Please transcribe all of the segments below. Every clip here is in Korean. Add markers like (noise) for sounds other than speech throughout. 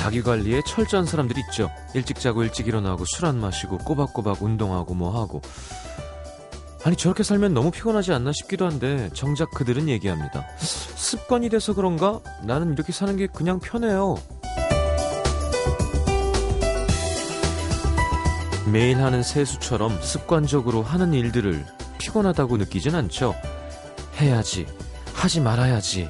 자기 관리에 철저한 사람들 있죠. 일찍 자고 일찍 일어나고 술 안 마시고 꼬박꼬박 운동하고 뭐 하고. 아니 저렇게 살면 너무 피곤하지 않나 싶기도 한데 정작 그들은 얘기합니다. 습관이 돼서 그런가? 나는 이렇게 사는 게 그냥 편해요. 매일 하는 세수처럼 습관적으로 하는 일들을 피곤하다고 느끼진 않죠. 해야지, 하지 말아야지.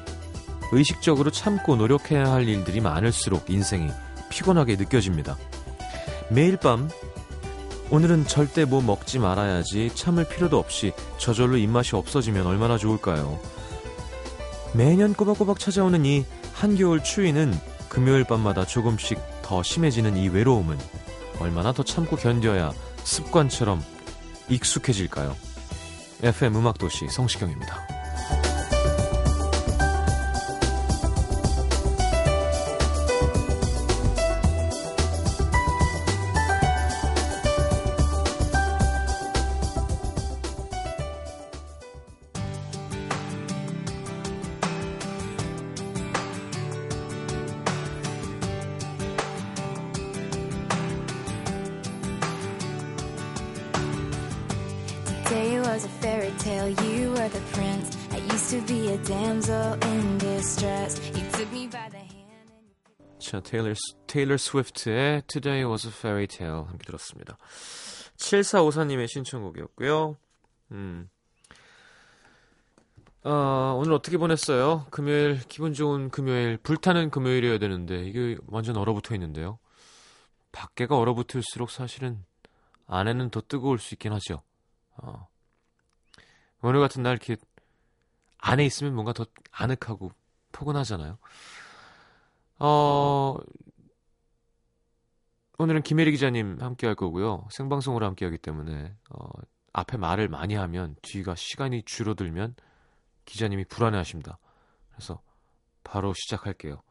의식적으로 참고 노력해야 할 일들이 많을수록 인생이 피곤하게 느껴집니다. 매일 밤 오늘은 절대 뭐 먹지 말아야지 참을 필요도 없이 저절로 입맛이 없어지면 얼마나 좋을까요? 매년 꼬박꼬박 찾아오는 이 한겨울 추위는 금요일 밤마다 조금씩 더 심해지는 이 외로움은 얼마나 더 참고 견뎌야 습관처럼 익숙해질까요? FM 음악도시 성시경입니다. 테일러, 테일러 스위프트의 Today Was a Fairy Tale 함께 들었습니다. 7454님의 신청곡이었고요. 음. 아, 오늘 어떻게 보냈어요? 금요일, 기분 좋은 금요일, 불타는 금요일이어야 되는데, 이게 완전 얼어붙어 있는데요. 밖에가 얼어붙을수록 사실은 안에는 더 뜨거울 수 있긴 하죠. 어. 오늘 같은 날 이렇게 안에 있으면 뭔가 더 아늑하고 포근하잖아요. 어, 오늘은 김혜리 기자님 함께 할 거고요. 생방송으로 함께 하기 때문에, 어, 앞에 말을 많이 하면 뒤가 시간이 줄어들면 기자님이 불안해 하십니다. 그래서 바로 시작할게요.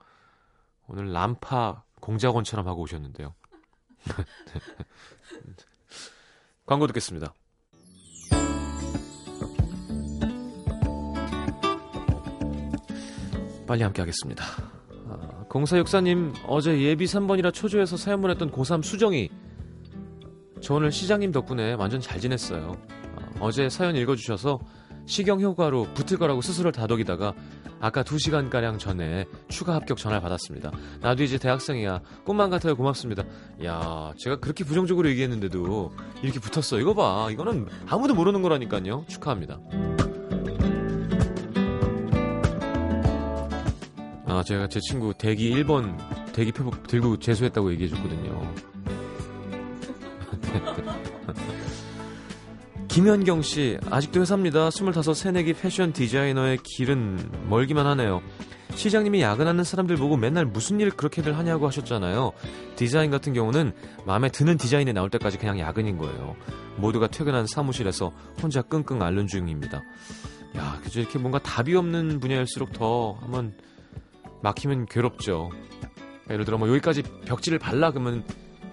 오늘 람파 공작원처럼 하고 오셨는데요. (laughs) 광고 듣겠습니다. 빨리 함께 하겠습니다. 아, 0464님, 어제 예비 3번이라 초조해서 사연 보냈던 고3 수정이 저 오늘 시장님 덕분에 완전 잘 지냈어요. 아, 어제 사연 읽어주셔서 시경 효과로 붙을 거라고 스스로 다독이다가 아까 2시간가량 전에 추가 합격 전화를 받았습니다. 나도 이제 대학생이야. 꿈만 같아요. 고맙습니다. 야, 제가 그렇게 부정적으로 얘기했는데도 이렇게 붙었어. 이거 봐. 이거는 아무도 모르는 거라니까요. 축하합니다. 아, 제가 제 친구 대기 1번 대기 표복 들고 재수했다고 얘기해 줬거든요. (laughs) 김현경 씨, 아직도 회사입니다. 25, 새내기 패션 디자이너의 길은 멀기만 하네요. 시장님이 야근하는 사람들 보고 맨날 무슨 일 그렇게들 하냐고 하셨잖아요. 디자인 같은 경우는 마음에 드는 디자인이 나올 때까지 그냥 야근인 거예요. 모두가 퇴근한 사무실에서 혼자 끙끙 앓는 중입니다. 야, 그죠? 이렇게 뭔가 답이 없는 분야일수록 더 한번 막히면 괴롭죠. 예를 들어 뭐 여기까지 벽지를 발라 그러면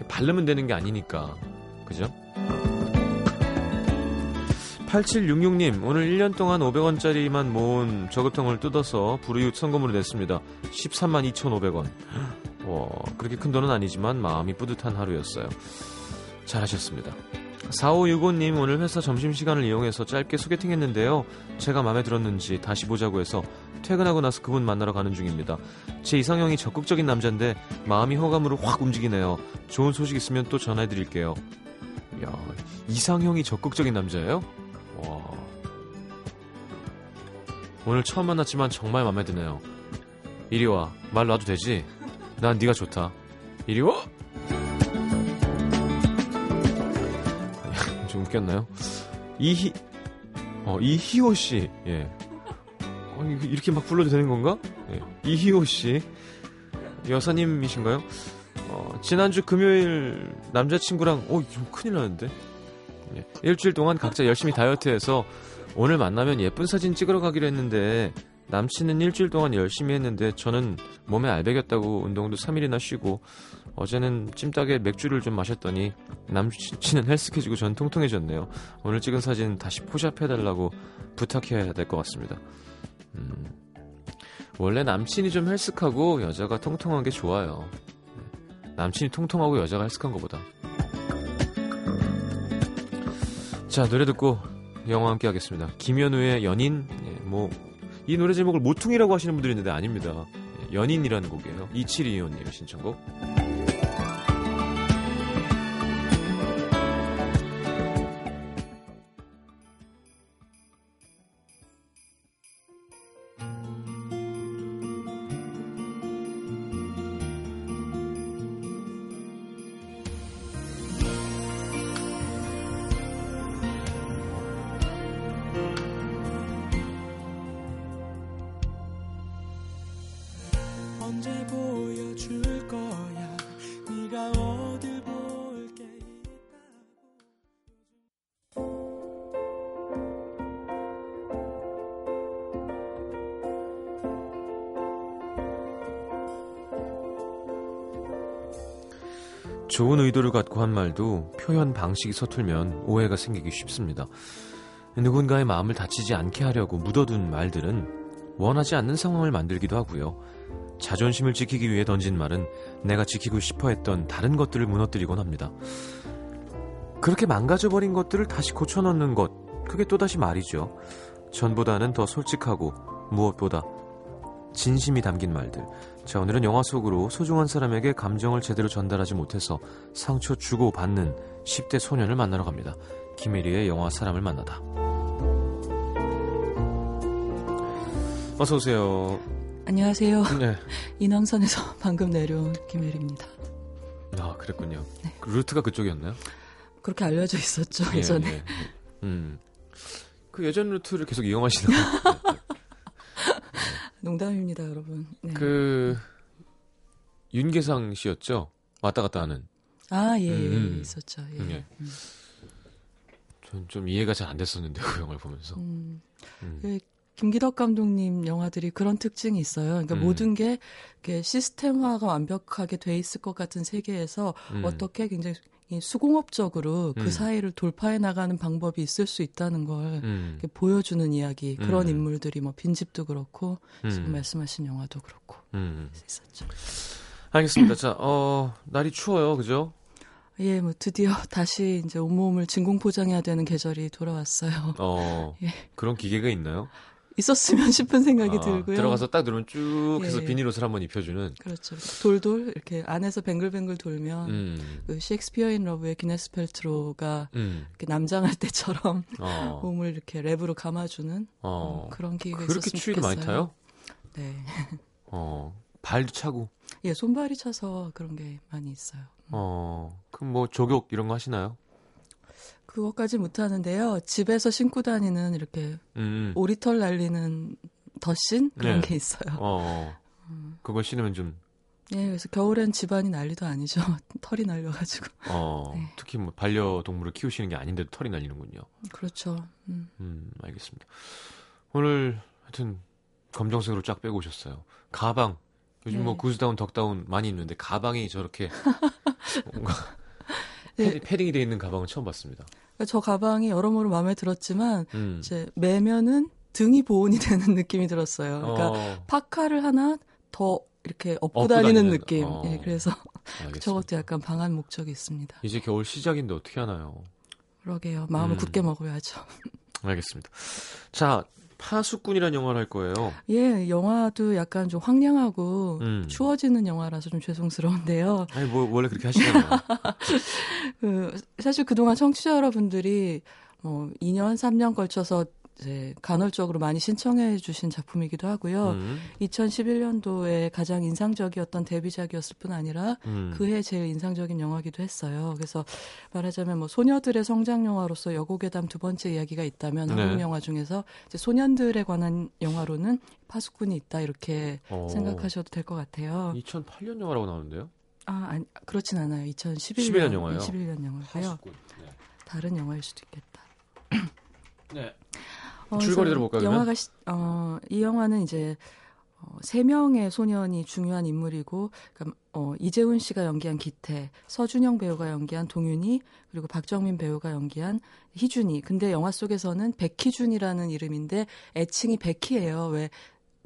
바르면 되는 게 아니니까. 그죠? 8766님, 오늘 1년 동안 500원짜리만 모은 저금통을 뜯어서 불우윳 선금으로 냈습니다. 13만 2,500원. 와, 그렇게 큰 돈은 아니지만 마음이 뿌듯한 하루였어요. 잘하셨습니다. 4565님, 오늘 회사 점심시간을 이용해서 짧게 소개팅 했는데요. 제가 마음에 들었는지 다시 보자고 해서 퇴근하고 나서 그분 만나러 가는 중입니다. 제 이상형이 적극적인 남자인데 마음이 호감으로 확 움직이네요. 좋은 소식 있으면 또 전화해드릴게요. 야, 이상형이 적극적인 남자예요? 와. 오늘 처음 만났지만 정말 마음에 드네요. 이리 와. 말 놔도 되지? 난 네가 좋다. 이리 와. 웃겼나요? 이희 어 이희호 씨. 예. 어, 이렇게 막 불러도 되는 건가? 예. 이희호 씨. 여사님이신가요? 어, 지난주 금요일 남자친구랑 어, 좀 큰일 나는데. 예. 일주일 동안 각자 열심히 다이어트해서 오늘 만나면 예쁜 사진 찍으러 가기로 했는데 남친은 일주일 동안 열심히 했는데 저는 몸에 알배겼다고 운동도 3일이나 쉬고 어제는 찜닭에 맥주를 좀 마셨더니 남친은 헬스케지고 전 통통해졌네요. 오늘 찍은 사진 다시 포샵해달라고 부탁해야 될 것 같습니다. 음, 원래 남친이 좀 헬스하고 여자가 통통한 게 좋아요. 음, 남친이 통통하고 여자가 헬스한 것보다. 자 노래 듣고 영화 함께 하겠습니다. 김현우의 연인. 예, 뭐이 노래 제목을 모퉁이라고 하시는 분들이 있는데 아닙니다. 예, 연인이라는 곡이에요. 2725님 신청곡. 좋은 의도를 갖고 한 말도 표현 방식이 서툴면 오해가 생기기 쉽습니다. 누군가의 마음을 다치지 않게 하려고 묻어둔 말들은 원하지 않는 상황을 만들기도 하고요. 자존심을 지키기 위해 던진 말은 내가 지키고 싶어 했던 다른 것들을 무너뜨리곤 합니다. 그렇게 망가져버린 것들을 다시 고쳐넣는 것, 그게 또다시 말이죠. 전보다는 더 솔직하고 무엇보다 진심이 담긴 말들. 자, 오늘은 영화 속으로 소중한 사람에게 감정을 제대로 전달하지 못해서 상처 주고 받는 10대 소년을 만나러 갑니다. 김혜리의 영화 사람을 만나다. 어서 오세요. 안녕하세요. 네. (laughs) 인왕산에서 방금 내려온 김혜리입니다. 아, 그랬군요. 네. 그 루트가 그쪽이었나요? 그렇게 알려져 있었죠, 예, 예전에. 예. 음. 그 예전 루트를 계속 이용하시나요? (laughs) 농담입니다, 여러분. 네. 그, 윤계상 씨였죠? 왔다 갔다 하는. 아, 예, 예, 음. 있었죠. 예. 예. 음. 전좀 이해가 잘 안 됐었는데, 그 영화를 보면서. 음. 음. 그 김기덕 감독님 영화들이 그런 특징이 있어요. 그러니까 음. 모든 게 시스템화가 완벽하게 돼 있을 것 같은 세계에서 음. 어떻게 굉장히 이 수공업적으로 음. 그 사이를 돌파해 나가는 방법이 있을 수 있다는 걸 음. 보여주는 이야기 그런 음. 인물들이 뭐 빈집도 그렇고 지금 음. 말씀하신 영화도 그렇고 음. 있었죠. 알겠습니다. 자, 어, 날이 추워요. 그죠? 예, 뭐 드디어 (laughs) 다시 이제 온몸을 진공 포장해야 되는 계절이 돌아왔어요. 어, (laughs) 예. 그런 기계가 있나요? 있었으면 (laughs) 싶은 생각이 아, 들고요. 들어가서 딱 누르면 쭉 해서 예. 비닐옷을 한번 입혀주는. 그렇죠. 돌돌 이렇게 안에서 뱅글뱅글 돌면 음. 그 셰익스피어 인 러브의 기네스 펠트로가 음. 이렇게 남장할 때처럼 (laughs) 어. (laughs) 몸을 이렇게 랩으로 감아주는 어. 음, 그런 기회가 있었으면 추위를 많이 좋겠어요. 타요? 네. 어. 발도 차고. 예, 손발이 차서 그런 게 많이 있어요. 어. 그럼 뭐 조격 이런 거 하시나요? 그것까지 못 하는데요. 집에서 신고 다니는 이렇게 음. 오리털 날리는 덧신 그런 네. 게 있어요. 어. 음. 그걸 신으면 좀, 예, 그래서 겨울엔 집안이 난리도 아니죠. (laughs) 털이 날려가지고. 어. 네. 특히 뭐 반려동물을 키우시는 게 아닌데도 털이 날리는군요. 그렇죠. 음. 음, 알겠습니다. 오늘 하여튼 검정색으로 쫙 빼고 오셨어요. 가방. 요즘 뭐 네. 구스다운 덕다운 많이 입는데 가방이 저렇게 (laughs) 뭔가 네. 패딩, 패딩이 돼 있는 가방은 처음 봤습니다. 그러니까 저 가방이 여러모로 마음에 들었지만 음. 이제 매면은 등이 보온이 (laughs) 되는 느낌이 들었어요. 그러니까 어, 파카를 하나 더 이렇게 업고, 업고 다니는 다니는, 느낌. 어. 예, 그래서 (laughs) 알겠습니다. 저것도 약간 방한 목적이 있습니다. 이제 겨울 시작인데 어떻게 하나요? 그러게요. 마음을 음. 굳게 먹어야죠. (laughs) 알겠습니다. 자, 파수꾼이라는 영화를 할 거예요. 예, 영화도 약간 좀 황량하고 음. 추워지는 영화라서 좀 죄송스러운데요. 아니 뭐 원래 그렇게 하시잖아요. (laughs) 그 사실 그동안 청취자 여러분들이 뭐 2년, 3년 걸쳐서 이제 간헐적으로 많이 신청해 주신 작품이기도 하고요. 음, 2011년도에 가장 인상적이었던 데뷔작이었을 뿐 아니라 음. 그해 제일 인상적인 영화기도 했어요. 그래서 말하자면 뭐 소녀들의 성장 영화로서 여고괴담 두 번째 이야기가 있다면 네. 한국 영화 중에서 이제 소년들에 관한 영화로는 파수꾼이 있다 이렇게 어, 생각하셔도 될 것 같아요. 2008년 영화라고 나오는데요. 아, 아니, 그렇진 않아요. 2011년 11년 영화요? 11년 영화고요. 파수꾼. 네. 다른 영화일 수도 있겠다. 네. 어, 줄거리 그래서 들어볼까요, 그러면? 영화가 시- 어, 이 영화는 이제 어, 세 명의 소년이 중요한 인물이고, 그러니까, 어, 이재훈 씨가 연기한 기태, 서준영 배우가 연기한 동윤이, 그리고 박정민 배우가 연기한 희준이. 근데 영화 속에서는 백희준이라는 이름인데 애칭이 백희예요. 왜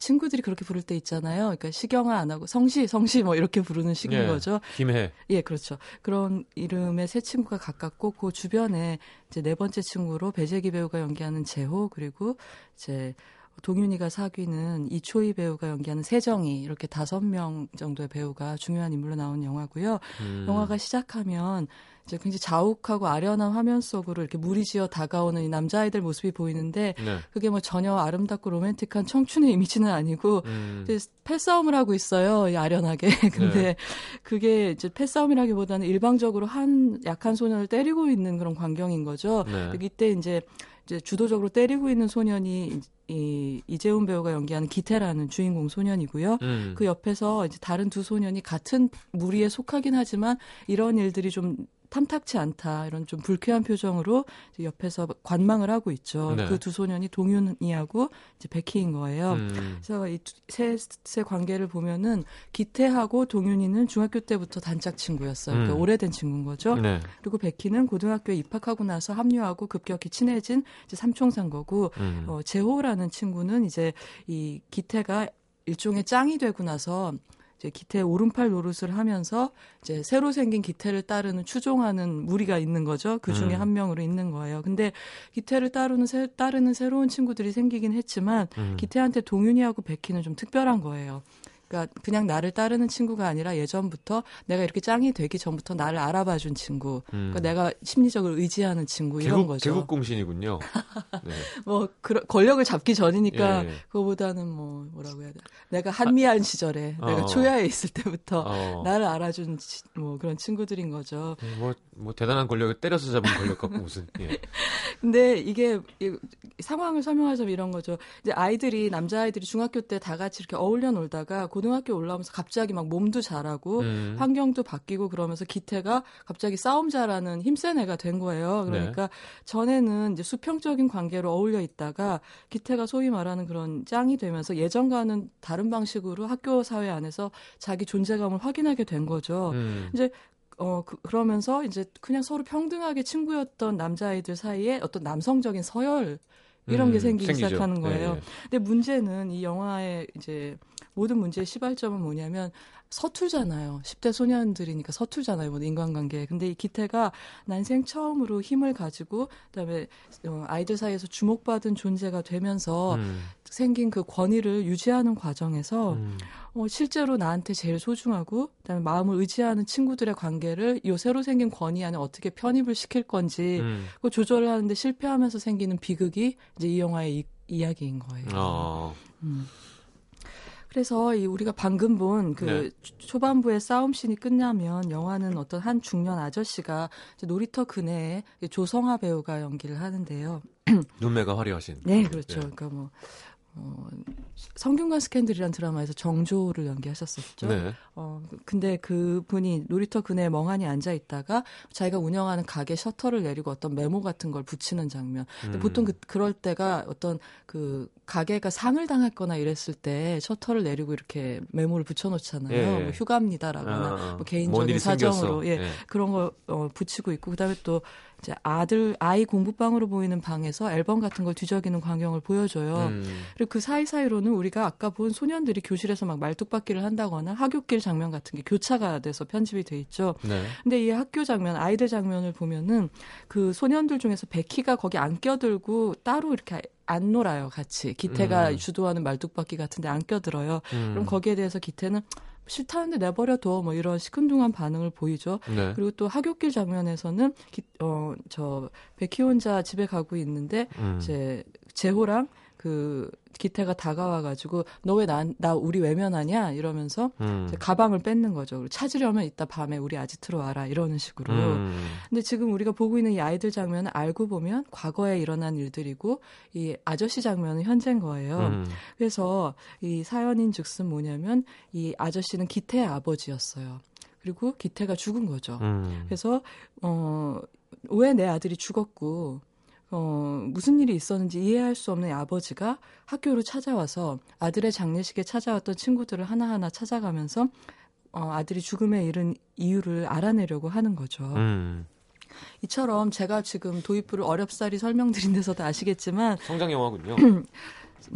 친구들이 그렇게 부를 때 있잖아요. 그러니까 시경아 안 하고 성시 성시 뭐 이렇게 부르는 식인 예. 거죠. 김해. 예, 그렇죠. 그런 이름의 세 친구가 가깝고 그 주변에 이제 네 번째 친구로 배재기 배우가 연기하는 재호 그리고 이제 동윤이가 사귀는 이초희 배우가 연기하는 세정이 이렇게 다섯 명 정도의 배우가 중요한 인물로 나오는 영화고요. 음. 영화가 시작하면 이제 굉장히 자욱하고 아련한 화면 속으로 이렇게 무리지어 다가오는 이 남자아이들 모습이 보이는데 네. 그게 뭐 전혀 아름답고 로맨틱한 청춘의 이미지는 아니고 음. 이제 패싸움을 하고 있어요. 이 아련하게. (laughs) 근데 네. 그게 이제 패싸움이라기보다는 일방적으로 한 약한 소년을 때리고 있는 그런 광경인 거죠. 네. 이때 이제 이제 주도적으로 때리고 있는 소년이 이 이재훈 배우가 연기하는 기태라는 주인공 소년이고요. 음. 그 옆에서 이제 다른 두 소년이 같은 무리에 속하긴 하지만 이런 일들이 좀 탐탁치 않다 이런 좀 불쾌한 표정으로 옆에서 관망을 하고 있죠. 네. 그두 소년이 동윤이하고 이제 백희인 거예요. 음. 그래서 이세 관계를 보면은 기태하고 동윤이는 중학교 때부터 단짝 친구였어요. 그러니까 음. 오래된 친구인 거죠. 네. 그리고 백희는 고등학교에 입학하고 나서 합류하고 급격히 친해진 이제 삼총사인 거고 음. 어, 재호라는 친구는 이제 이 기태가 일종의 짱이 되고 나서 이제 기태 오른팔 노릇을 하면서 이제 새로 생긴 기태를 따르는 추종하는 무리가 있는 거죠. 그 중에 음. 한 명으로 있는 거예요. 근데 기태를 따르는 새, 따르는 새로운 친구들이 생기긴 했지만 음. 기태한테 동윤이하고 백희는 좀 특별한 거예요. 그러니까 그냥 나를 따르는 친구가 아니라 예전부터 내가 이렇게 짱이 되기 전부터 나를 알아봐준 친구. 음. 그러니까 내가 심리적으로 의지하는 친구 이런 개국, 거죠. 개국 공신이군요. (laughs) 네. 뭐 그런 권력을 잡기 전이니까 예, 예. 그거보다는 뭐 뭐라고 해야 돼? 내가 한미한 시절에 내가 어. 초야에 있을 때부터 어. 나를 알아준 치- 뭐 그런 친구들인 거죠. 뭐, 뭐 대단한 권력을 때려서 잡은 권력 같고 무슨. 예. (laughs) 근데 이게 이- 상황을 설명하자면 이런 거죠. 이제 아이들이 남자 아이들이 중학교 때 다 같이 이렇게 어울려 놀다가 고 등학교 올라오면서 갑자기 막 몸도 자라고 음. 환경도 바뀌고 그러면서 기태가 갑자기 싸움 잘하는 힘센 애가 된 거예요. 네. 그러니까 전에는 이제 수평적인 관계로 어울려 있다가 기태가 소위 말하는 그런 짱이 되면서 예전과는 다른 방식으로 학교 사회 안에서 자기 존재감을 확인하게 된 거죠. 음. 이제 어 그, 그러면서 이제 그냥 서로 평등하게 친구였던 남자아이들 사이에 어떤 남성적인 서열 이런 게 음, 생기기 생기죠. 시작하는 거예요. 예, 예. 근데 문제는 이 영화의 이제 모든 문제의 시발점은 뭐냐면 서툴잖아요. 10대 소년들이니까 서툴잖아요. 뭐 인간관계. 근데 이 기태가 난생 처음으로 힘을 가지고 그다음에 어, 아이들 사이에서 주목받은 존재가 되면서 음. 생긴 그 권위를 유지하는 과정에서 음. 어, 실제로 나한테 제일 소중하고 그다음에 마음을 의지하는 친구들의 관계를 요 새로 생긴 권위 안에 어떻게 편입을 시킬 건지 음. 그 조절을 하는데 실패하면서 생기는 비극이 이제 이 영화의 이, 이야기인 거예요. 어. 음. 그래서 이 우리가 방금 본그 네. 초반부의 싸움 씬이 끝나면 영화는 어떤 한 중년 아저씨가 이제 놀이터 그네에 조성아 배우가 연기를 하는데요. (clears throat) 눈매가 화려하신. 네, 그렇죠. 네. 그러니까 뭐 어, 성균관 스캔들이라는 드라마에서 정조를 연기하셨었죠. 네. 어, 근데 그 분이 놀이터 그네에 멍하니 앉아 있다가 자기가 운영하는 가게 셔터를 내리고 어떤 메모 같은 걸 붙이는 장면. 음. 보통 그, 그럴 때가 어떤 그 가게가 상을 당했거나 이랬을 때 셔터를 내리고 이렇게 메모를 붙여놓잖아요. 예. 뭐 휴가입니다라거나 아, 뭐뭔 개인적인 사정으로 생겼어. 예, 예. 그런 걸 어, 붙이고 있고 그다음에 또 이제 아들 아이 공부방으로 보이는 방에서 앨범 같은 걸 뒤적이는 광경을 보여줘요. 음. 그리고 그 사이사이로는 우리가 아까 본 소년들이 교실에서 막 말뚝박기를 한다거나 하굣길 장면 같은 게 교차가 돼서 편집이 돼 있죠. 네. 근데 이 학교 장면, 아이들 장면을 보면은 그 소년들 중에서 베키가 거기 안 껴들고 따로 이렇게 안 놀아요, 같이. 기태가 음. 주도하는 말뚝박기 같은데 안 껴들어요. 음. 그럼 거기에 대해서 기태는 싫다는데 내버려둬 뭐 이런 시큰둥한 반응을 보이죠. 네. 그리고 또 하굣길 장면에서는 기, 어, 저 베키 혼자 집에 가고 있는데 음. 이제 재호랑 그 기태가 다가와가지고 너 왜 나 나 우리 외면하냐 이러면서 음. 가방을 뺏는 거죠. 찾으려면 이따 밤에 우리 아지트로 와라 이러는 식으로. 음. 근데 지금 우리가 보고 있는 이 아이들 장면은 알고 보면 과거에 일어난 일들이고 이 아저씨 장면은 현재인 거예요. 음. 그래서 이 사연인즉슨 뭐냐면 이 아저씨는 기태의 아버지였어요. 그리고 기태가 죽은 거죠. 음. 그래서 어 왜 내 아들이 죽었고 어 무슨 일이 있었는지 이해할 수 없는 이 아버지가 학교로 찾아와서 아들의 장례식에 찾아왔던 친구들을 하나하나 찾아가면서 어 아들이 죽음에 이른 이유를 알아내려고 하는 거죠. 음. 이처럼 제가 지금 도입부를 어렵사리 설명드린 데서도 아시겠지만 성장 영화군요. (clears throat)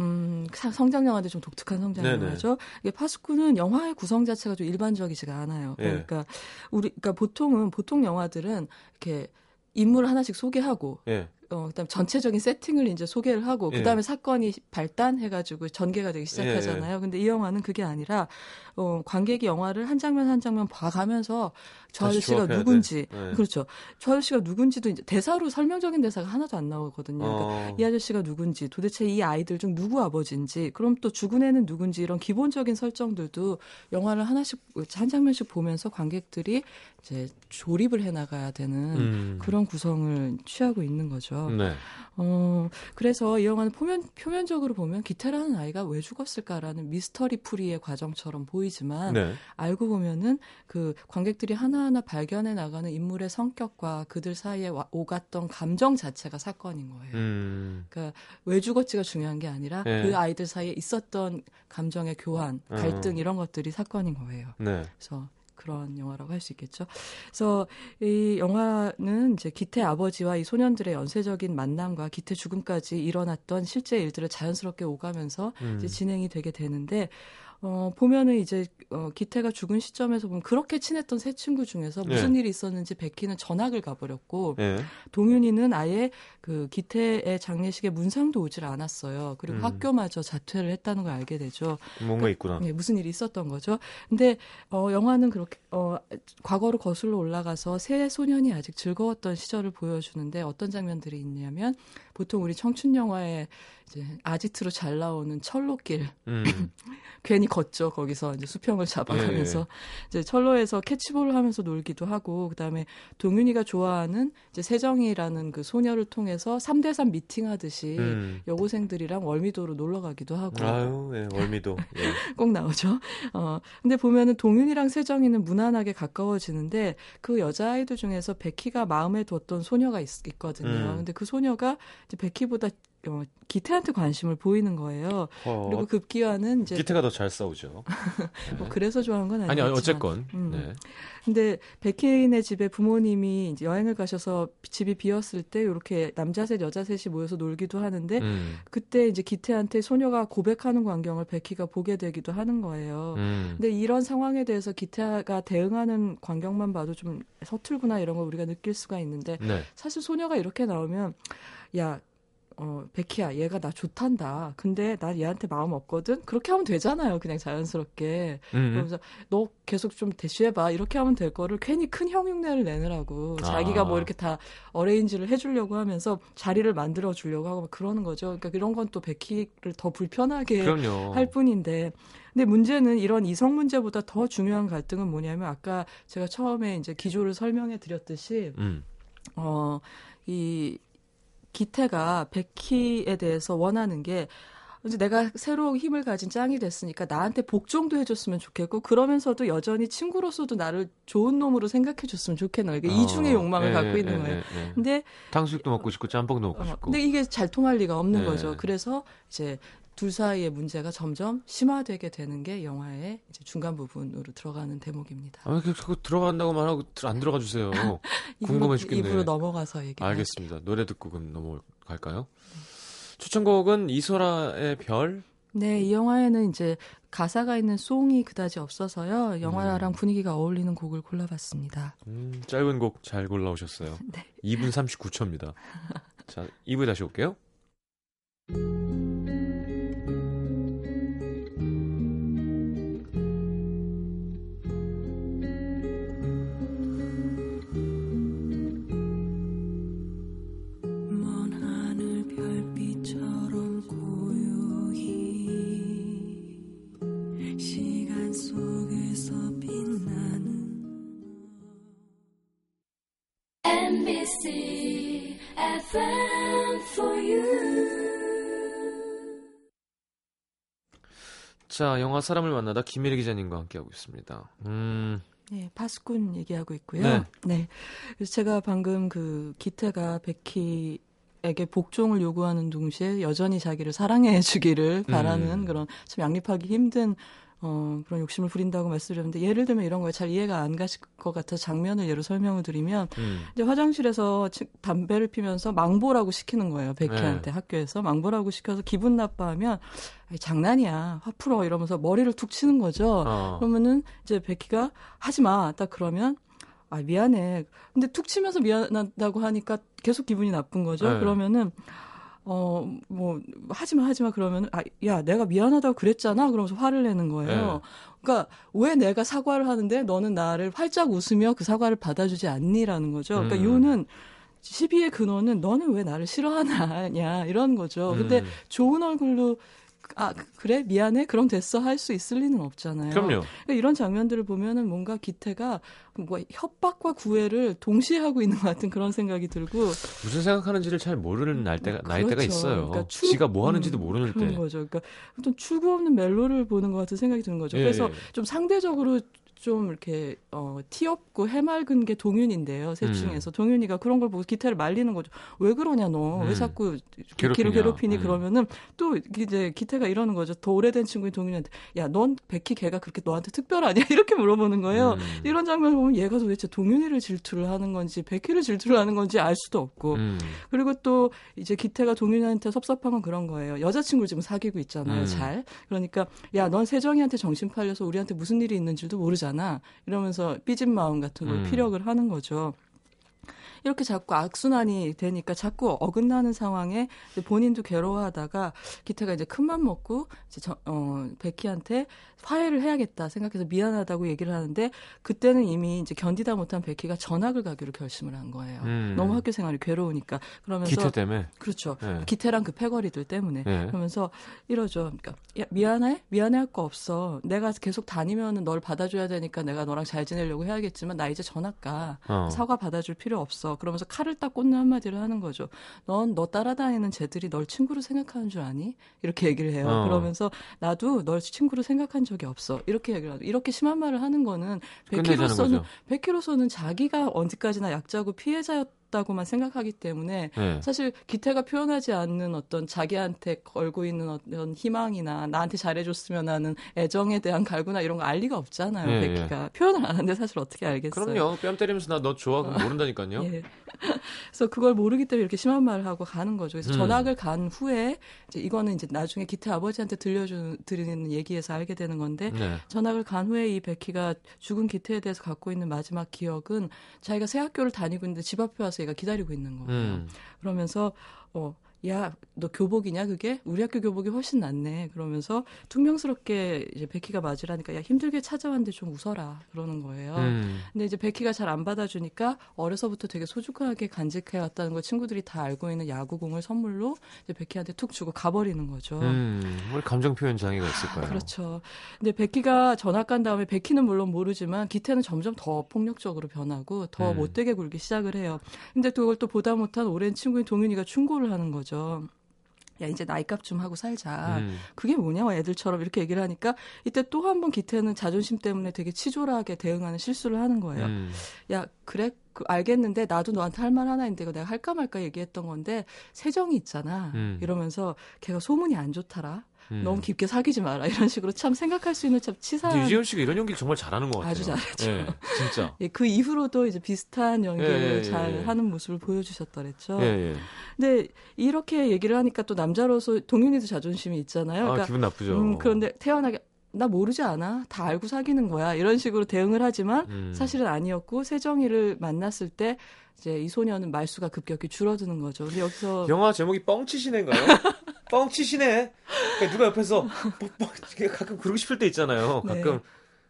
음, 사- 성장 영화인데 좀 독특한 성장. 영화죠. 이게 파스쿠는 영화의 구성 자체가 좀 일반적이지가 않아요. 예. 그러니까 우리 그러니까 보통은 보통 영화들은 이렇게 인물 을 하나씩 소개하고 예. 어, 그다음 전체적인 세팅을 이제 소개를 하고 예. 그다음에 사건이 발단해가지고 전개가 되기 시작하잖아요. 근데 이 영화는 그게 아니라 어, 관객이 영화를 한 장면 한 장면 봐가면서 저 아저씨가 누군지 돼. 네. 그렇죠. 저 아저씨가 누군지도 이제 대사로 설명적인 대사가 하나도 안 나오거든요. 그러니까 어. 이 아저씨가 누군지 도대체 이 아이들 중 누구 아버지인지 그럼 또 죽은 애는 누군지 이런 기본적인 설정들도 영화를 하나씩 한 장면씩 보면서 관객들이 이제 조립을 해 나가야 되는 음. 그런 구성을 취하고 있는 거죠. 네. 어, 그래서 이 영화는 표면, 표면적으로 보면 기태라는 아이가 왜 죽었을까라는 미스터리 풀이의 과정처럼 보이지만 네. 알고 보면은 그 관객들이 하나하나 발견해 나가는 인물의 성격과 그들 사이에 와- 오갔던 감정 자체가 사건인 거예요. 음. 그러니까 왜 죽었지가 중요한 게 아니라 네. 그 아이들 사이에 있었던 감정의 교환, 어. 갈등 이런 것들이 사건인 거예요. 네. 그래서 그런 영화라고 할 수 있겠죠. 그래서 이 영화는 이제 기태 아버지와 이 소년들의 연쇄적인 만남과 기태 죽음까지 일어났던 실제 일들을 자연스럽게 오가면서 음. 이제 진행이 되게 되는데 어 보면은 이제 어 기태가 죽은 시점에서 보면 그렇게 친했던 세 친구 중에서 무슨 네. 일이 있었는지 베키는 전학을 가버렸고 예. 동윤이는 아예 그 기태의 장례식에 문상도 오질 않았어요. 그리고 음. 학교마저 자퇴를 했다는 걸 알게 되죠. 뭔가 있구나. 네, 무슨 일이 있었던 거죠. 근데 어 영화는 그렇게 어 과거로 거슬러 올라가서 새 소년이 아직 즐거웠던 시절을 보여주는데 어떤 장면들이 있냐면 보통 우리 청춘 영화에 이제 아지트로 잘 나오는 철로길 음. (laughs) 괜히 걷죠 거기서 이제 수평을 잡아가면서 이제 철로에서 캐치볼을 하면서 놀기도 하고 그다음에 동윤이가 좋아하는 이제 세정이라는 그 소녀를 통해서 3대3 미팅 하듯이 음. 여고생들이랑 월미도로 놀러 가기도 하고 아유, 예, 월미도. (laughs) 예. 꼭 나오죠. 어, 근데 보면은 동윤이랑 세정이는 무난하게 가까워지는데 그 여자아이들 중에서 베키가 마음에 뒀던 소녀가 있, 거든요 음. 근데 그 소녀가 이제 베키보다 어, 기태한테 관심을 보이는 거예요. 어, 그리고 급기야는 이제 기태가 더 잘 싸우죠. (laughs) 뭐 그래서 좋아한 건 아니, 아니지만 어쨌건. 음. 네. 근데 백혜인의 집에 부모님이 이제 여행을 가셔서 집이 비었을 때 이렇게 남자 셋 여자 셋이 모여서 놀기도 하는데 음. 그때 이제 기태한테 소녀가 고백하는 광경을 베키가 보게 되기도 하는 거예요. 음. 근데 이런 상황에 대해서 기태가 대응하는 광경만 봐도 좀 서툴구나 이런 걸 우리가 느낄 수가 있는데 네. 사실 소녀가 이렇게 나오면 야 어, 베키야, 얘가 나 좋단다. 근데 나 얘한테 마음 없거든? 그렇게 하면 되잖아요. 그냥 자연스럽게. 음. 그러면서 너 계속 좀 대쉬해봐. 이렇게 하면 될 거를 괜히 큰 형흉내를 내느라고. 자기가 아. 뭐 이렇게 다 어레인지를 해주려고 하면서 자리를 만들어 주려고 하고 막 그러는 거죠. 그러니까 이런 건또 베키를 더 불편하게 그럼요. 할 뿐인데. 근데 문제는 이런 이성 문제보다 더 중요한 갈등은 뭐냐면 아까 제가 처음에 이제 기조를 설명해 드렸듯이 음. 어, 이 기태가 베키에 대해서 원하는 게 이제 내가 새로 힘을 가진 짱이 됐으니까 나한테 복종도 해줬으면 좋겠고 그러면서도 여전히 친구로서도 나를 좋은 놈으로 생각해줬으면 좋겠는 거예요. 그러니까 어, 이중의 욕망을 예, 갖고 예, 있는 예, 거예요. 예, 예. 근데 탕수육도 먹고 싶고 짬뽕도 먹고 어, 싶고. 근데 이게 잘 통할 리가 없는 네. 거죠. 그래서 이제 둘 사이의 문제가 점점 심화되게 되는 게 영화의 이제 중간 부분으로 들어가는 대목입니다. 아, 그 자꾸 들어간다고 말하고 들- 안 들어가 주세요. (laughs) 궁금해 죽겠네. 입으로 넘어가서 얘기. 알겠습니다. 노래 듣고 그럼 넘어갈까요? 추천곡은 이소라의 별. 네, 이 영화에는 이제 가사가 있는 송이 그다지 없어서요. 영화랑 분위기가 어울리는 곡을 골라봤습니다. 음, 짧은 곡 잘 골라오셨어요. (laughs) 네. 2분 39초입니다. 자, 2부에 다시 올게요. 자, 영화 사람을 만나다 김일희 기자님과 함께하고 있습니다. 음, 네, 파스꾼 얘기하고 있고요. 네. 네. 그래서 제가 방금 그 기태가 베키에게 복종을 요구하는 동시에 여전히 자기를 사랑해 주기를 바라는 음. 그런 참 양립하기 힘든 어, 그런 욕심을 부린다고 말씀드렸는데 예를 들면 이런 거에 잘 이해가 안 가실 것 같아서 장면을 예로 설명을 드리면 음. 이제 화장실에서 치- 담배를 피면서 망보라고 시키는 거예요. 백희한테 학교에서 망보라고 시켜서 기분 나빠하면 장난이야 화 풀어 이러면서 머리를 툭 치는 거죠. 어. 그러면은 이제 백희가 하지 마. 딱 그러면 아 미안해. 근데 툭 치면서 미안하다고 하니까 계속 기분이 나쁜 거죠. 네. 그러면은 어 뭐 하지 마 하지 마 그러면은 아야 내가 미안하다고 그랬잖아. 그러면서 화를 내는 거예요. 네. 그러니까 왜 내가 사과를 하는데 너는 나를 활짝 웃으며 그 사과를 받아주지 않니라는 거죠. 그러니까 음. 요는 시비의 근원은 너는 왜 나를 싫어하냐 이런 거죠. 근데 음. 좋은 얼굴로 아 그- 그래 미안해 그럼 됐어 할 수 있을 리는 없잖아요. 그럼요. 그러니까 이런 장면들을 보면은 뭔가 기태가 뭐 협박과 구애를 동시에 하고 있는 것 같은 그런 생각이 들고 무슨 생각하는지를 잘 모르는 날 때가, 나이 때가 그렇죠. 있어요. 그러니까 출- 지가 뭐 하는지도 음, 모르는 그런 때. 거죠. 그러니까 어떤 출구 없는 멜로를 보는 것 같은 생각이 드는 거죠. 예, 그래서 예. 좀 상대적으로 좀 이렇게 어, 티 없고 해맑은 게 동윤인데요. 셋 음. 중에서 동윤이가 그런 걸 보고 기태를 말리는 거죠. 왜 그러냐 너? 음. 왜 자꾸 괴롭히냐. 기를 괴롭히니? 음. 그러면은 또 이제 기태가 이러는 거죠. 더 오래된 친구인 동윤이한테 야, 넌 백희 걔가 그렇게 너한테 특별하냐? (laughs) 이렇게 물어보는 거예요. 음. 이런 장면을 보면 얘가 도대체 동윤이를 질투를 하는 건지 백희를 질투를 하는 건지 알 수도 없고 음. 그리고 또 이제 기태가 동윤이한테 섭섭한 건 그런 거예요. 여자친구를 지금 사귀고 있잖아요. 음. 잘. 그러니까 야, 넌 세정이한테 정신 팔려서 우리한테 무슨 일이 있는지도 모르잖아. 이러면서 삐진 마음 같은 걸 음. 피력을 하는 거죠. 이렇게 자꾸 악순환이 되니까 자꾸 어긋나는 상황에 본인도 괴로워하다가 기태가 이제 큰맘 먹고 이제 저, 어, 베키한테 화해를 해야겠다 생각해서 미안하다고 얘기를 하는데 그때는 이미 이제 견디다 못한 베키가 전학을 가기로 결심을 한 거예요. 음. 너무 학교 생활이 괴로우니까 그러면서 기태 때문에. 그렇죠. 네. 기태랑 그 패거리들 때문에 네. 그러면서 이러죠. 그러니까 야, 미안해? 미안해 할 거 없어. 내가 계속 다니면은 널 받아줘야 되니까 내가 너랑 잘 지내려고 해야겠지만 나 이제 전학 가. 어. 사과 받아줄 필요 없어. 그러면서 칼을 딱 꽂는 한마디를 하는 거죠. 넌 너 따라다니는 쟤들이 널 친구로 생각하는 줄 아니? 이렇게 얘기를 해요. 어. 그러면서 나도 널 친구로 생각한 적이 없어. 이렇게 얘기를 하죠. 이렇게 심한 말을 하는 거는 백희로서는. 백희로서는 자기가 언제까지나 약자고 피해자였 다고만 생각하기 때문에 네. 사실 기태가 표현하지 않는 어떤 자기한테 걸고 있는 어떤 희망이나 나한테 잘해줬으면 하는 애정에 대한 갈구나 이런 거 알 리가 없잖아요. 예, 베키가 표현을 안 하는데 사실 어떻게 알겠어요? 그럼요. 뺨 때리면서 나 너 좋아. 그럼 모른다니까요. (laughs) 예. 그래서 그걸 모르기 때문에 이렇게 심한 말을 하고 가는 거죠. 그래서 음. 전학을 간 후에 이제 이거는 이제 나중에 기태 아버지한테 들려주는 드리는 얘기에서 알게 되는 건데 네. 전학을 간 후에 이 베키가 죽은 기태에 대해서 갖고 있는 마지막 기억은 자기가 새 학교를 다니고 있는데 집 앞에 와서 얘가 기다리고 있는 거예요. 음. 그러면서 어. 야, 너 교복이냐 그게? 우리 학교 교복이 훨씬 낫네. 그러면서 퉁명스럽게 이제 베키가 맞으라니까 야 힘들게 찾아왔는데 좀 웃어라 그러는 거예요. 음. 근데 이제 베키가 잘 안 받아주니까 어려서부터 되게 소중하게 간직해 왔다는 걸 친구들이 다 알고 있는 야구공을 선물로 이제 베키한테 툭 주고 가버리는 거죠. 음. 뭘 감정 표현 장애가 있을 거예요. 그렇죠. 근데 베키가 전학 간 다음에 베키는 물론 모르지만 기태는 점점 더 폭력적으로 변하고 더 음. 못되게 굴기 시작을 해요. 근데 그걸 또 보다 못한 오랜 친구인 동윤이가 충고를 하는 거죠. 야 이제 나이값 좀 하고 살자. 음. 그게 뭐냐 애들처럼 이렇게 얘기를 하니까 이때 또 한 번 기태는 자존심 때문에 되게 치졸하게 대응하는 실수를 하는 거예요. 음. 야 그래 그 알겠는데 나도 너한테 할 말 하나 있는데 이거 내가 할까 말까 얘기했던 건데 세정이 있잖아 음. 이러면서 걔가 소문이 안 좋더라 음. 너무 깊게 사귀지 마라 (laughs) 이런 식으로 참 생각할 수 있는 참 치사한 유지현 씨가 이런 연기 정말 잘하는 것 같아요. 아주 잘하죠. 예, 진짜. (laughs) 예, 그 이후로도 이제 비슷한 연기를 예, 예, 잘 예. 하는 모습을 보여주셨더랬죠. 예, 예. 근데 이렇게 얘기를 하니까 또 남자로서 동윤이도 자존심이 있잖아요. 아, 그러니까 기분 나쁘죠. 음, 그런데 태어나게 나 모르지 않아. 다 알고 사귀는 거야. 이런 식으로 대응을 하지만 음. 사실은 아니었고 세정이를 만났을 때 이제 이 소녀는 말수가 급격히 줄어드는 거죠. 근데 여기서 영화 제목이 뻥치시네인가요? (laughs) 뻥치시네. 그러니까 누가 옆에서 뻥, 뻥, 가끔 그러고 싶을 때 있잖아요. 네. 가끔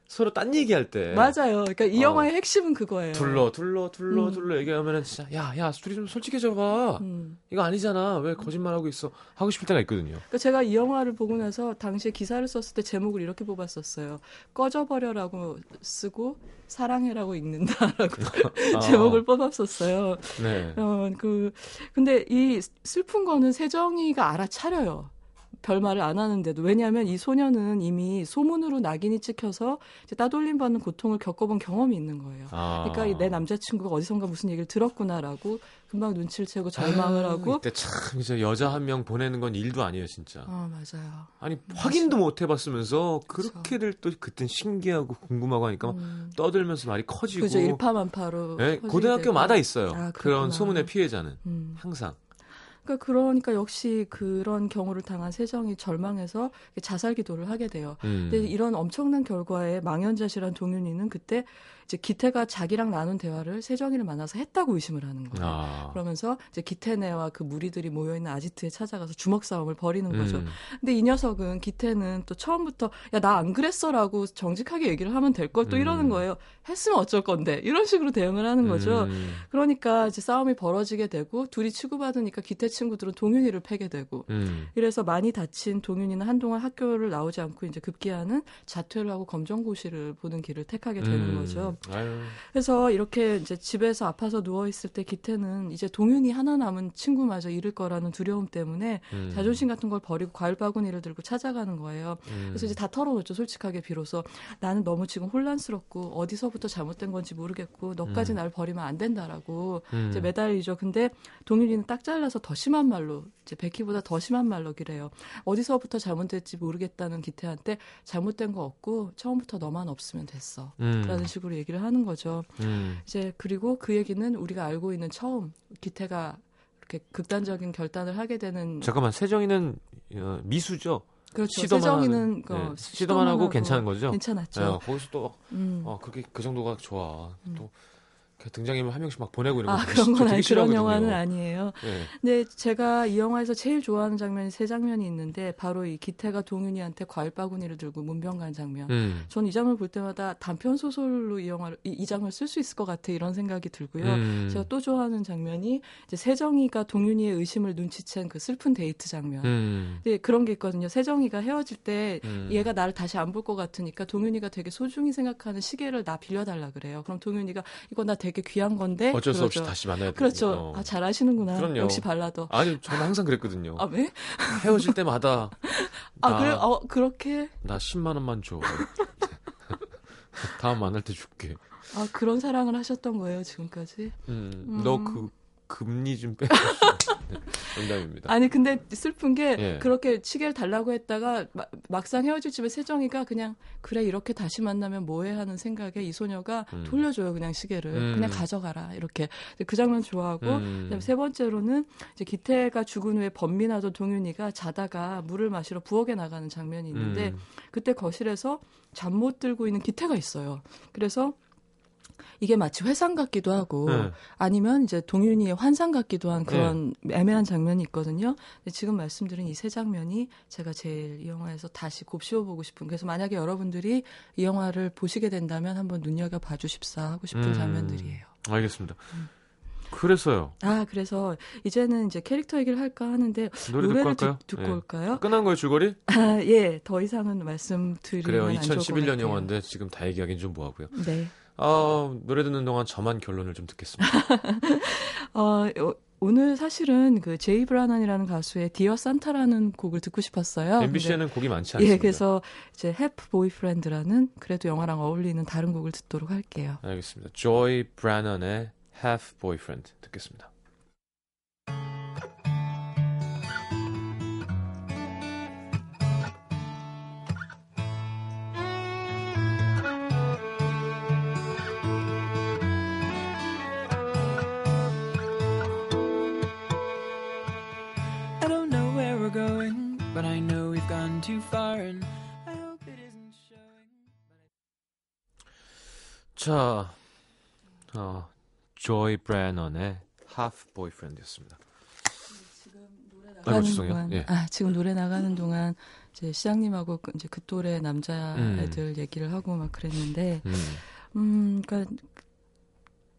서로 딴 얘기할 때. 맞아요. 그러니까 이 어. 영화의 핵심은 그거예요. 둘러 둘러 둘러 음. 둘러 얘기하면은 진짜 야야 둘이 좀 솔직해져 봐. 음. 이거 아니잖아. 왜 거짓말하고 있어? 하고 싶을 때가 있거든요. 그러니까 제가 이 영화를 보고 나서 당시에 기사를 썼을 때 제목을 이렇게 뽑았었어요. 꺼져버려라고 쓰고 사랑해라고 읽는다라고 (laughs) 아. 제목을 뽑았었어요. 네. 어, 그, 근데 이 슬픈 거는 세정이가 알아차려요. 별 말을 안 하는데도 왜냐하면 이 소녀는 이미 소문으로 낙인이 찍혀서 따돌림 받는 고통을 겪어본 경험이 있는 거예요. 아. 그러니까 이내 남자친구가 어디선가 무슨 얘기를 들었구나라고 금방 눈치를 채고 절망을 아유, 하고 이때 참 이제 여자 한 명 보내는 건 일도 아니에요 진짜. 아 맞아요. 아니 확인도 못 해봤으면서 그렇게들 또 그땐 신기하고 궁금하고 하니까 막 음, 떠들면서 말이 커지고. 그죠 일파만파로 예, 퍼지게 고등학교마다. 있어요. 아, 그런. 소문의 피해자는 음. 항상. 그러니까 그러니까 역시 그런 경우를 당한 세정이 절망해서 자살 기도를 하게 돼요. 음. 근데 이런 엄청난 결과에 망연자실한 동윤이는 그때 이제 기태가 자기랑 나눈 대화를 세정이를 만나서 했다고 의심을 하는 거예요. 아. 그러면서 이제 기태네와 그 무리들이 모여 있는 아지트에 찾아가서 주먹 싸움을 벌이는 거죠. 음. 근데 이 녀석은 기태는 또 처음부터 야 나 안 그랬어라고 정직하게 얘기를 하면 될 걸또 음. 이러는 거예요. 했으면 어쩔 건데 이런 식으로 대응을 하는 거죠. 음. 그러니까 이제 싸움이 벌어지게 되고 둘이 치고받으니까 기태 친구들은 동윤이를 패게 되고 음. 이래서 많이 다친 동윤이는 한동안 학교를 나오지 않고 이제 급기야는 자퇴를 하고 검정고시를 보는 길을 택하게 되는 음. 아유. 그래서 이렇게 이제 집에서 아파서 누워 있을 때 기태는 이제 동윤이 하나 남은 친구마저 잃을 거라는 두려움 때문에 음. 자존심 같은 걸 버리고 과일 바구니를 들고 찾아가는 거예요. 음. 그래서 이제 다 털어놓죠. 솔직하게 비로소 나는 너무 지금 혼란스럽고 어디서부터 잘못된 건지 모르겠고 너까지 음. 날 버리면 안 된다라고 음. 이제 매달리죠. 근데 동윤이는 딱 잘라서 더 심한 말로 이제 베키보다 더 심한 말로 기래요. 어디서부터 잘못됐지 모르겠다는 기태한테 잘못된 거 없고 처음부터 너만 없으면 됐어. 음. 라는 식으로 얘기 를 하는 거죠. 음. 이제 그리고 그 얘기는 우리가 알고 있는 처음 기태가 이렇게 극단적인 결단을 하게 되는 잠깐만 세정이는 어, 미수죠. 그렇죠. 시도만 세정이는 하는, 그 네, 시도만 하고 괜찮은 거죠. 괜찮았죠. 네, 거기서 또 음. 어, 그게 그 정도가 좋아. 또 이렇게 등장인물 한 명씩 막 보내고 이런 아거 그런 건 아니 그런. 영화는 아니에요. 네. 근데 제가 이 영화에서 제일 좋아하는 장면이 세 장면이 있는데 바로 이 기태가 동윤이한테 과일 바구니를 들고 문병 간 장면. 음. 전이 장면 볼 때마다 단편 소설로 이 영화를 이, 이 장면을 쓸수 있을 것 같아 이런 생각이 들고요. 음. 제가 또 좋아하는 장면이 이제 세정이가 동윤이의 의심을 눈치챈 그 슬픈 데이트 장면. 음. 근데 그런 게 있거든요. 세정이가 헤어질 때 음. 얘가 나를 다시 안 볼 것 같으니까 동윤이가 되게 소중히 생각하는 시계를 나 빌려달라 그래요. 그럼 동윤이가 이거 나 되게 귀한 건데 어쩔 수 없이 그러죠. 다시 만나야 돼. 그렇죠. 어. 아 잘하시는구나. 그럼요. 역시 발라더. 아니 저는 항상 그랬거든요. 아 왜? 헤어질 때마다 (laughs) 아 나, 그래? 어 그렇게? 나 10만 원만 줘. (laughs) 다음 만날 때 줄게. 아 그런 사랑을 하셨던 거예요 지금까지? 음, 음. 너그 금리 좀 빼. 네, (laughs) 농담입니다. 아니 근데 슬픈 게 예. 그렇게 시계를 달라고 했다가 마- 막상 헤어질 집에 세정이가 그냥 그래 이렇게 다시 만나면 뭐해 하는 생각에 이 소녀가 음. 돌려줘요 그냥 시계를 음. 그냥 가져가라 이렇게 그 장면 좋아하고 음. 세 번째로는 이제 기태가 죽은 후에 번민하던 동윤이가 자다가 물을 마시러 부엌에 나가는 장면이 있는데 음. 그때 거실에서 잠 못 들고 있는 기태가 있어요. 그래서 이게 마치 회상 같기도 하고 네. 아니면 이제 동윤이의 환상 같기도 한 그런 애매한 장면이 있거든요. 근데 지금 말씀드린 이 세 장면이 제가 제일 이 영화에서 다시 곱씹어 보고 싶은 그래서 만약에 여러분들이 이 영화를 보시게 된다면 한번 눈여겨 봐 주십사 하고 싶은 음. 장면들이에요. 알겠습니다. 그래서요. 아 그래서 이제는 이제 캐릭터 얘기를 할까 하는데 노래 듣고 노래를 할까요? 듣, 고 예. 올까요? 끝난 거예요, 줄거리? (laughs) 아, 예, 더 이상은 말씀드리면 그래요. 안 좋을 것 2011년 같아요. 영화인데 지금 다 얘기하기는 좀 뭐하고요. 네. 아, 노래 듣는 동안 저만 결론을 좀 듣겠습니다. (laughs) 어, 어, 오늘 사실은 그 제이 브라난이라는 가수의 Dear Santa라는 곡을 듣고 싶었어요. MBC에는 곡이 많지 근데- 않습니다. 예, 그래서 이제 Half Boyfriend라는 그래도 영화랑 어울리는 다른 곡을 듣도록 할게요. 알겠습니다. 제이 브래넌의 Half Boyfriend 듣겠습니다. Far, and I hope it isn't showing. 자, 어, 조이 브래넌의 Half Boyfriend였습니다. 아이고, 나가는 죄송해요. 동안, 예. 아, 지금 노래 나가는 동안 이제 시장님하고 그 이제 그 또래 남자애들 얘기를 하고 막 그랬는데, 음, 음, 그러니까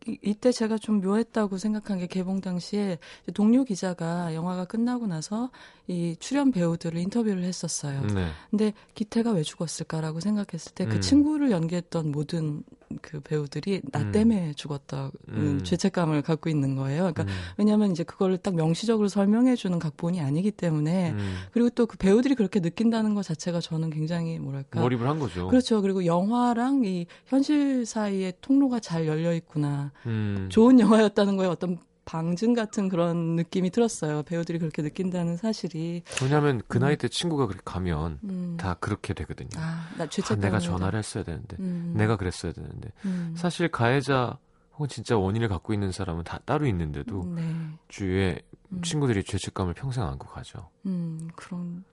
이- 이때 제가 좀 묘했다고 생각한 게 개봉 당시에 동료 기자가 영화가 끝나고 나서 이 출연 배우들을 인터뷰를 했었어요. 네. 근데 기태가 왜 죽었을까라고 생각했을 때그 음. 친구를 연기했던 모든 그 배우들이 나 음. 때문에 죽었다 음. 는 죄책감을 갖고 있는 거예요. 그러니까 음. 왜냐하면 이제 그거를 딱 명시적으로 설명해 주는 각본이 아니기 때문에 음. 그리고 또 그 배우들이 그렇게 느낀다는 것 자체가 저는 굉장히 뭐랄까 몰입을 한 거죠. 그렇죠. 그리고 영화랑 이 현실 사이에 통로가 잘 열려 있구나. 음. 좋은 영화였다는 거에 어떤 방증 같은 그런 느낌이 들었어요. 배우들이 그렇게 느낀다는 사실이. 왜냐하면 그 나이 때 친구가 그렇게 가면 음. 다 그렇게 되거든요. 아, 나 아, 죄책감. 내가 전화를 했어야 되는데, 음. 내가 그랬어야 되는데. 음. 사실 가해자 혹은 진짜 원인을 갖고 있는 사람은 다 따로 있는데도 네. 주위에 음. 친구들이 죄책감을 평생 안고 가죠. 음, 그런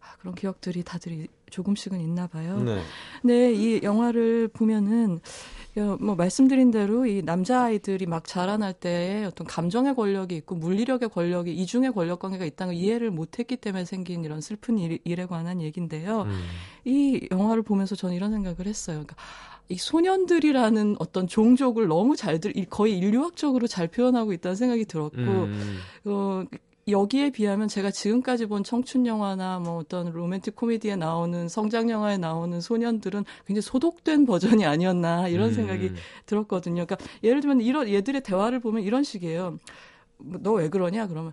아, 그런 기억들이 다들 이- 조금씩은 있나 봐요. 네. 네, 이 영화를 보면은 여- 뭐 말씀드린 대로 이 남자 아이들이 막 자라날 때에 어떤 감정의 권력이 있고 물리력의 권력이 이중의 권력 관계가 있다는 걸 이해를 못했기 때문에 생긴 이런 슬픈 일, 일에 관한 얘기인데요. 음. 이 영화를 보면서 저는 이런 생각을 했어요. 그러니까 이 소년들이라는 어떤 종족을 너무 잘들 이- 거의 인류학적으로 잘 표현하고 있다는 생각이 들었고 음. 어, 여기에 비하면 제가 지금까지 본 청춘 영화나 뭐 어떤 로맨틱 코미디에 나오는 성장 영화에 나오는 소년들은 굉장히 소독된 버전이 아니었나 이런 음. 생각이 들었거든요. 그러니까 예를 들면 이런 얘들의 대화를 보면 이런 식이에요. 너 왜 그러냐? 그러면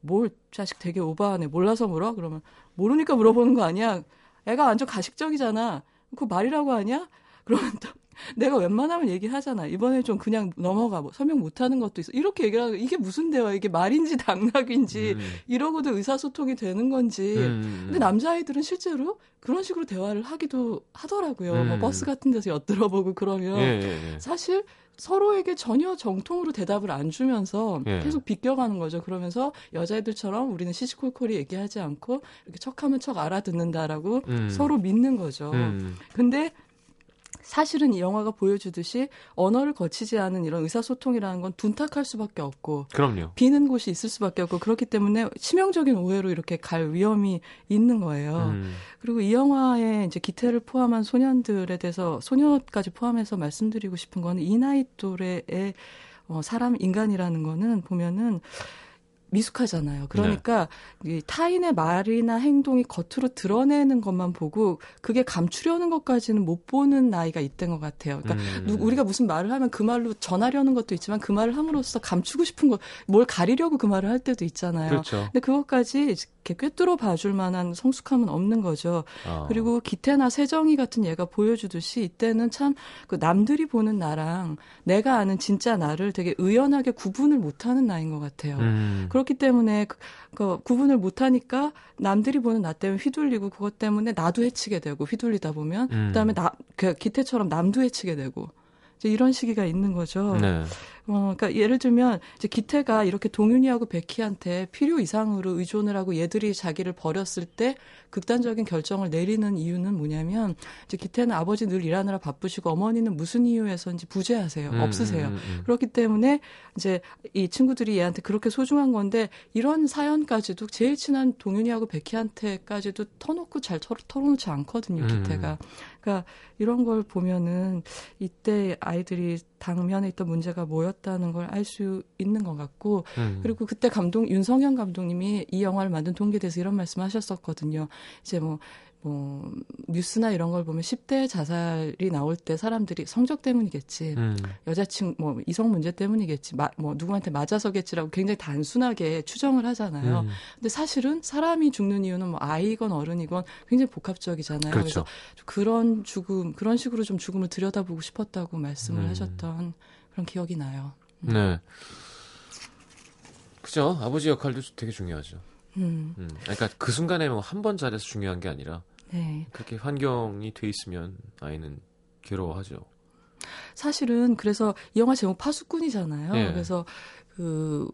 뭘 자식 되게 오버하네. 몰라서 물어? 그러면 모르니까 물어보는 거 아니야. 애가 완전 가식적이잖아. 그거 말이라고 하냐? 그러면 또 (laughs) 내가 웬만하면 얘기하잖아. 이번에 좀 그냥 넘어가. 뭐 설명 못하는 것도 있어. 이렇게 얘기하고 이게 무슨 대화? 이게 말인지 (laughs) 당락인지 음. 이러고도 의사소통이 되는 건지. 음. 근데 남자아이들은 실제로 그런 식으로 대화를 하기도 하더라고요. 뭐 음. 버스 같은 데서 엿들어보고 그러면 예, 예, 예. 사실 서로에게 전혀 정통으로 대답을 안 주면서 예. 계속 비껴가는 거죠. 그러면서 여자애들처럼 우리는 시시콜콜이 얘기하지 않고 이렇게 척하면 척 알아듣는다라고 음. 서로 믿는 거죠. 음. 근데 사실은 이 영화가 보여주듯이 언어를 거치지 않은 이런 의사소통이라는 건 둔탁할 수밖에 없고 그럼요. 비는 곳이 있을 수밖에 없고 그렇기 때문에 치명적인 오해로 이렇게 갈 위험이 있는 거예요. 음. 그리고 이 영화에 이제 기태를 포함한 소년들에 대해서 소녀까지 포함해서 말씀드리고 싶은 거는 이 나이 또래의 어, 사람 인간이라는 거는 보면은 미숙하잖아요. 그러니까 이 타인의 말이나 행동이 겉으로 드러내는 것만 보고 그게 감추려는 것까지는 못 보는 나이가 있던 것 같아요. 그러니까 음. 누- 우리가 무슨 말을 하면 그 말로 전하려는 것도 있지만 그 말을 함으로써 감추고 싶은 거, 뭘 가리려고 그 말을 할 때도 있잖아요. 그렇죠. 근데 그것까지 이렇게 꿰뚫어 봐줄 만한 성숙함은 없는 거죠. 어. 그리고 기태나 세정이 같은 얘가 보여주듯이 이때는 참 그 남들이 보는 나랑 내가 아는 진짜 나를 되게 의연하게 구분을 못하는 나이인 것 같아요. 음. 그렇기 때문에 그, 그 구분을 못하니까 남들이 보는 나 때문에 휘둘리고 그것 때문에 나도 해치게 되고 휘둘리다 보면 음. 그다음에 나 그 기태처럼 남도 해치게 되고 이제 이런 시기가 있는 거죠. 네. 어, 그러니까 예를 들면 이제 기태가 이렇게 동윤이하고 베키한테 필요 이상으로 의존을 하고 얘들이 자기를 버렸을 때 극단적인 결정을 내리는 이유는 뭐냐면 이제 기태는 아버지 늘 일하느라 바쁘시고 어머니는 무슨 이유에서인지 부재하세요. 음, 없으세요. 음, 음. 그렇기 때문에 이제 이 친구들이 얘한테 그렇게 소중한 건데 이런 사연까지도 제일 친한 동윤이하고 베키한테까지도 터놓고 잘 털, 털어놓지 않거든요, 음. 기태가. 그러니까 이런 걸 보면은 이때 아이들이 당면에 있던 문제가 뭐였다는 걸 알 수 있는 것 같고 음. 그리고 그때 감독 윤성현 감독님이 이 영화를 만든 동기에 대해서 이런 말씀하셨었거든요. 이제 뭐 뭐 뉴스나 이런 걸 보면 10대 자살이 나올 때 사람들이 성적 때문이겠지. 음. 여자친 뭐 이성 문제 때문이겠지. 마, 뭐 누구한테 맞아서겠지라고 굉장히 단순하게 추정을 하잖아요. 음. 근데 사실은 사람이 죽는 이유는 뭐 아이건 어른이건 굉장히 복합적이잖아요. 그렇죠. 래서 그런 죽음, 그런 식으로 좀 죽음을 들여다보고 싶었다고 말씀을 음. 하셨던 그런 기억이 나요. 네. 그죠. 아버지 역할도 되게 중요하죠. 음, 음. 그러니까 그 순간에 뭐 한 번 잘해서 중요한 게 아니라 네. 그렇게 환경이 돼 있으면 아이는 괴로워하죠. 사실은 그래서 이 영화 제목 파수꾼이잖아요. 예. 그래서 그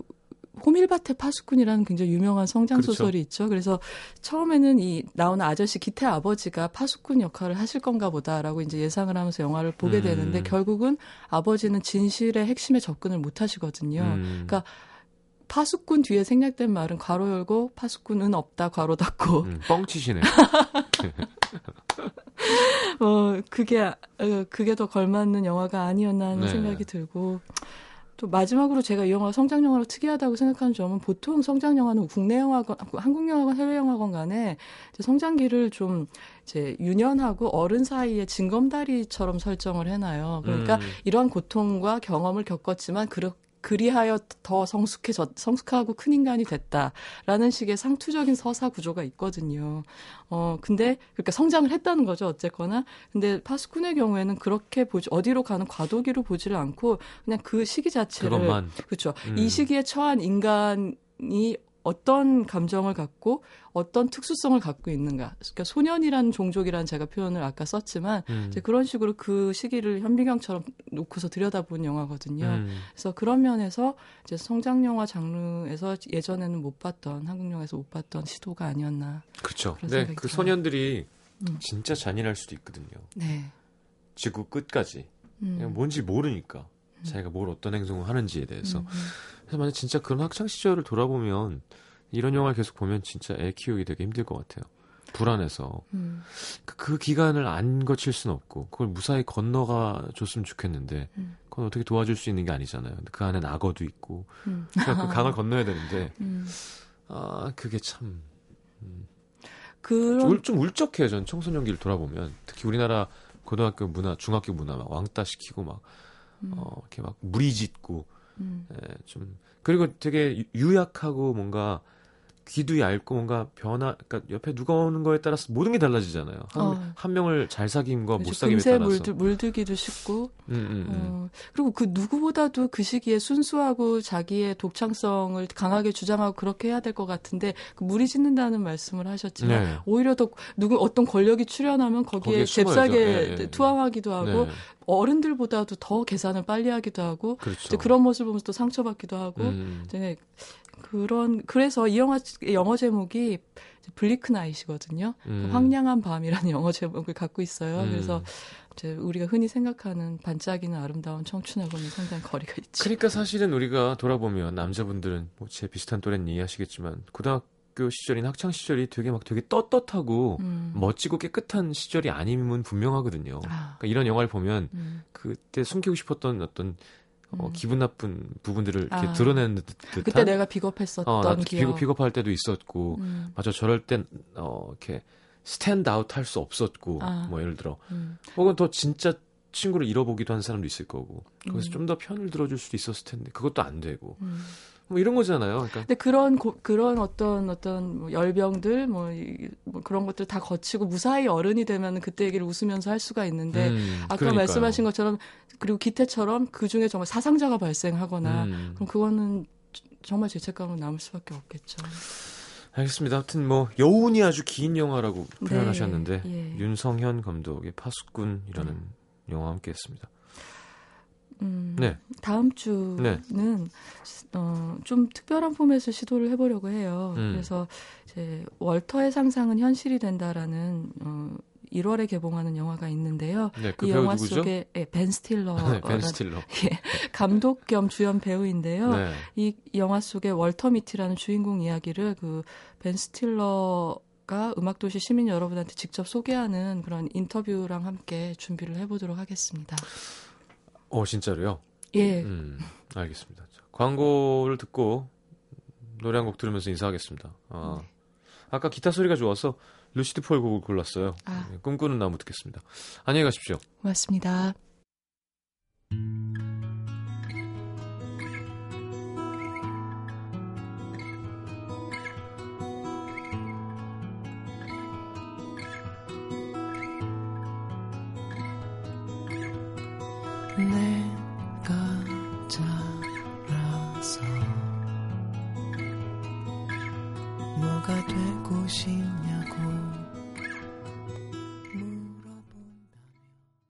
호밀밭의 파수꾼이라는 굉장히 유명한 성장 그렇죠. 소설이 있죠. 그래서 처음에는 이 나오는 아저씨 기태 아버지가 파수꾼 역할을 하실 건가 보다라고 이제 예상을 하면서 영화를 보게 음. 되는데 결국은 아버지는 진실의 핵심에 접근을 못 하시거든요. 음. 그러니까 파수꾼 뒤에 생략된 말은 괄호 열고 파수꾼은 없다 괄호 닫고 음, 뻥치시네. (laughs) 어 그게 어, 그게 더 걸맞는 영화가 아니었나 하는 네. 생각이 들고 또 마지막으로 제가 이 영화가 성장 영화로 특이하다고 생각하는 점은 보통 성장 영화는 국내 영화건 한국 영화건 해외 영화건 간에 성장기를 좀 이제 유년하고 어른 사이에 징검다리처럼 설정을 해놔요. 그러니까 음. 이런 고통과 경험을 겪었지만 그렇 그리하여 더 성숙해져 성숙하고 큰 인간이 됐다라는 식의 상투적인 서사 구조가 있거든요. 어 근데 그러니까 성장을 했다는 거죠 어쨌거나. 근데 파스쿤의 경우에는 그렇게 보지 어디로 가는 과도기로 보지를 않고 그냥 그 시기 자체를 그것만 그렇죠. 음. 이 시기에 처한 인간 이 어떤 감정을 갖고 어떤 특수성을 갖고 있는가. 그러니까 소년이라는 종족이라는 제가 표현을 아까 썼지만 음. 이제 그런 식으로 그 시기를 현미경처럼 놓고서 들여다본 영화거든요. 음. 그래서 그런 면에서 이제 성장 영화 장르에서 예전에는 못 봤던 한국 영화에서 못 봤던 시도가 아니었나. 그렇죠. 네, 그 들어요. 소년들이 음. 진짜 잔인할 수도 있거든요. 네. 지구 끝까지 음. 뭔지 모르니까 자기가 뭘 어떤 행동을 하는지에 대해서 음, 음. 그래서 만약 진짜 그런 학창 시절을 돌아보면 이런 영화를 계속 보면 진짜 애 키우기 되게 힘들 것 같아요. 불안해서 음. 그, 그 기간을 안 거칠 수는 없고 그걸 무사히 건너가 줬으면 좋겠는데 음. 그건 어떻게 도와줄 수 있는 게 아니잖아요. 근데 그 안에 악어도 있고 음. 그러니까 그 강을 건너야 되는데 (laughs) 음. 아 그게 참 그런 좀, 울, 좀 울적해요. 전 청소년기를 돌아보면 특히 우리나라 고등학교 문화, 중학교 문화 막 왕따 시키고 막 음. 어, 이렇게 막 무리짓고 음. 예, 좀 그리고 되게 유- 유약하고 뭔가 귀도 얇고 뭔가 변화, 그러니까 옆에 누가 오는 거에 따라서 모든 게 달라지잖아요. 한, 어. 한 명을 잘 사귐과 못 그렇죠. 사귐에 따라서. 물들, 물들기도 쉽고 음, 음, 음. 어, 그리고 그 누구보다도 그 시기에 순수하고 자기의 독창성을 강하게 주장하고 그렇게 해야 될 것 같은데 그 무리 짓는다는 말씀을 하셨지만 네. 오히려 더 누구 어떤 권력이 출현하면 거기에 거기에. 잽싸게 예, 예. 투항하기도 하고 네, 어른들보다도 더 계산을 빨리 하기도 하고 그렇죠. 그런 모습을 보면서 또 상처받기도 하고 음, 이제 그런 그래서 이 영화 영어 제목이 블리크 나잇이거든요. 음. 황량한 밤이라는 (laughs) 영어 제목을 갖고 있어요. 음. 그래서 이제 우리가 흔히 생각하는 반짝이는 아름다운 청춘하고는 상당히 거리가 있죠. 그러니까 사실은 우리가 돌아보면 남자분들은 뭐 제 비슷한 또래는 이해하시겠지만 고등학교 시절인 학창 시절이 되게 막 되게 떳떳하고 음. 멋지고 깨끗한 시절이 아님은 분명하거든요. 아, 그러니까 이런 영화를 보면 음. 그때 숨기고 싶었던 어떤 어, 음. 기분 나쁜 부분들을 이렇게 아. 드러내는 듯, 듯한 그때 내가 비겁했었던 어, 기억. 비겁, 비겁할 때도 있었고 음, 맞아 저럴 땐 어, 이렇게 stand out 할 수 없었고 아. 뭐 예를 들어 음. 혹은 더 진짜 친구를 잃어보기도 한 사람도 있을 거고 거기서 음. 좀더 편을 들어줄 수도 있었을 텐데 그것도 안 되고 음. 뭐 이런 거잖아요. 그러니까 근데 그런 고- 그런 어떤 어떤 뭐 열병들 뭐, 이- 뭐 그런 것들 다 거치고 무사히 어른이 되면 그때 얘기를 웃으면서 할 수가 있는데 음, 아까 그러니까요. 말씀하신 것처럼 그리고 기태처럼 그 중에 정말 사상자가 발생하거나 음. 그럼 그거는 정말 죄책감은 남을 수밖에 없겠죠. 알겠습니다. 하여튼 뭐 여운이 아주 긴 영화라고 네, 표현하셨는데 예. 윤성현 감독의 파수꾼이라는 영화 함께했습니다. 음, 네. 다음 주는 어, 좀 특별한 포맷을 시도를 해보려고 해요. 음. 그래서 이제 월터의 상상은 현실이 된다라는 어, 1월에 개봉하는 영화가 있는데요. 네, 그 이 영화 누구죠? 속에 예, 벤 스틸러 네, 벤 스틸러. (laughs) 감독 겸 주연 배우인데요. 네. 이 영화 속의 월터 미티라는 주인공 이야기를 그 벤 스틸러 가 음악도시 시민 여러분한테 직접 소개하는 그런 인터뷰랑 함께 준비를 해보도록 하겠습니다. 어 진짜로요? 예, 음, 알겠습니다. 자, 광고를 듣고 노래 한 곡 들으면서 인사하겠습니다. 아, 네. 아까 기타 소리가 좋아서 루시드 폴 곡을 골랐어요. 아. 네, 꿈꾸는 나무 듣겠습니다. 안녕히 가십시오. 고맙습니다.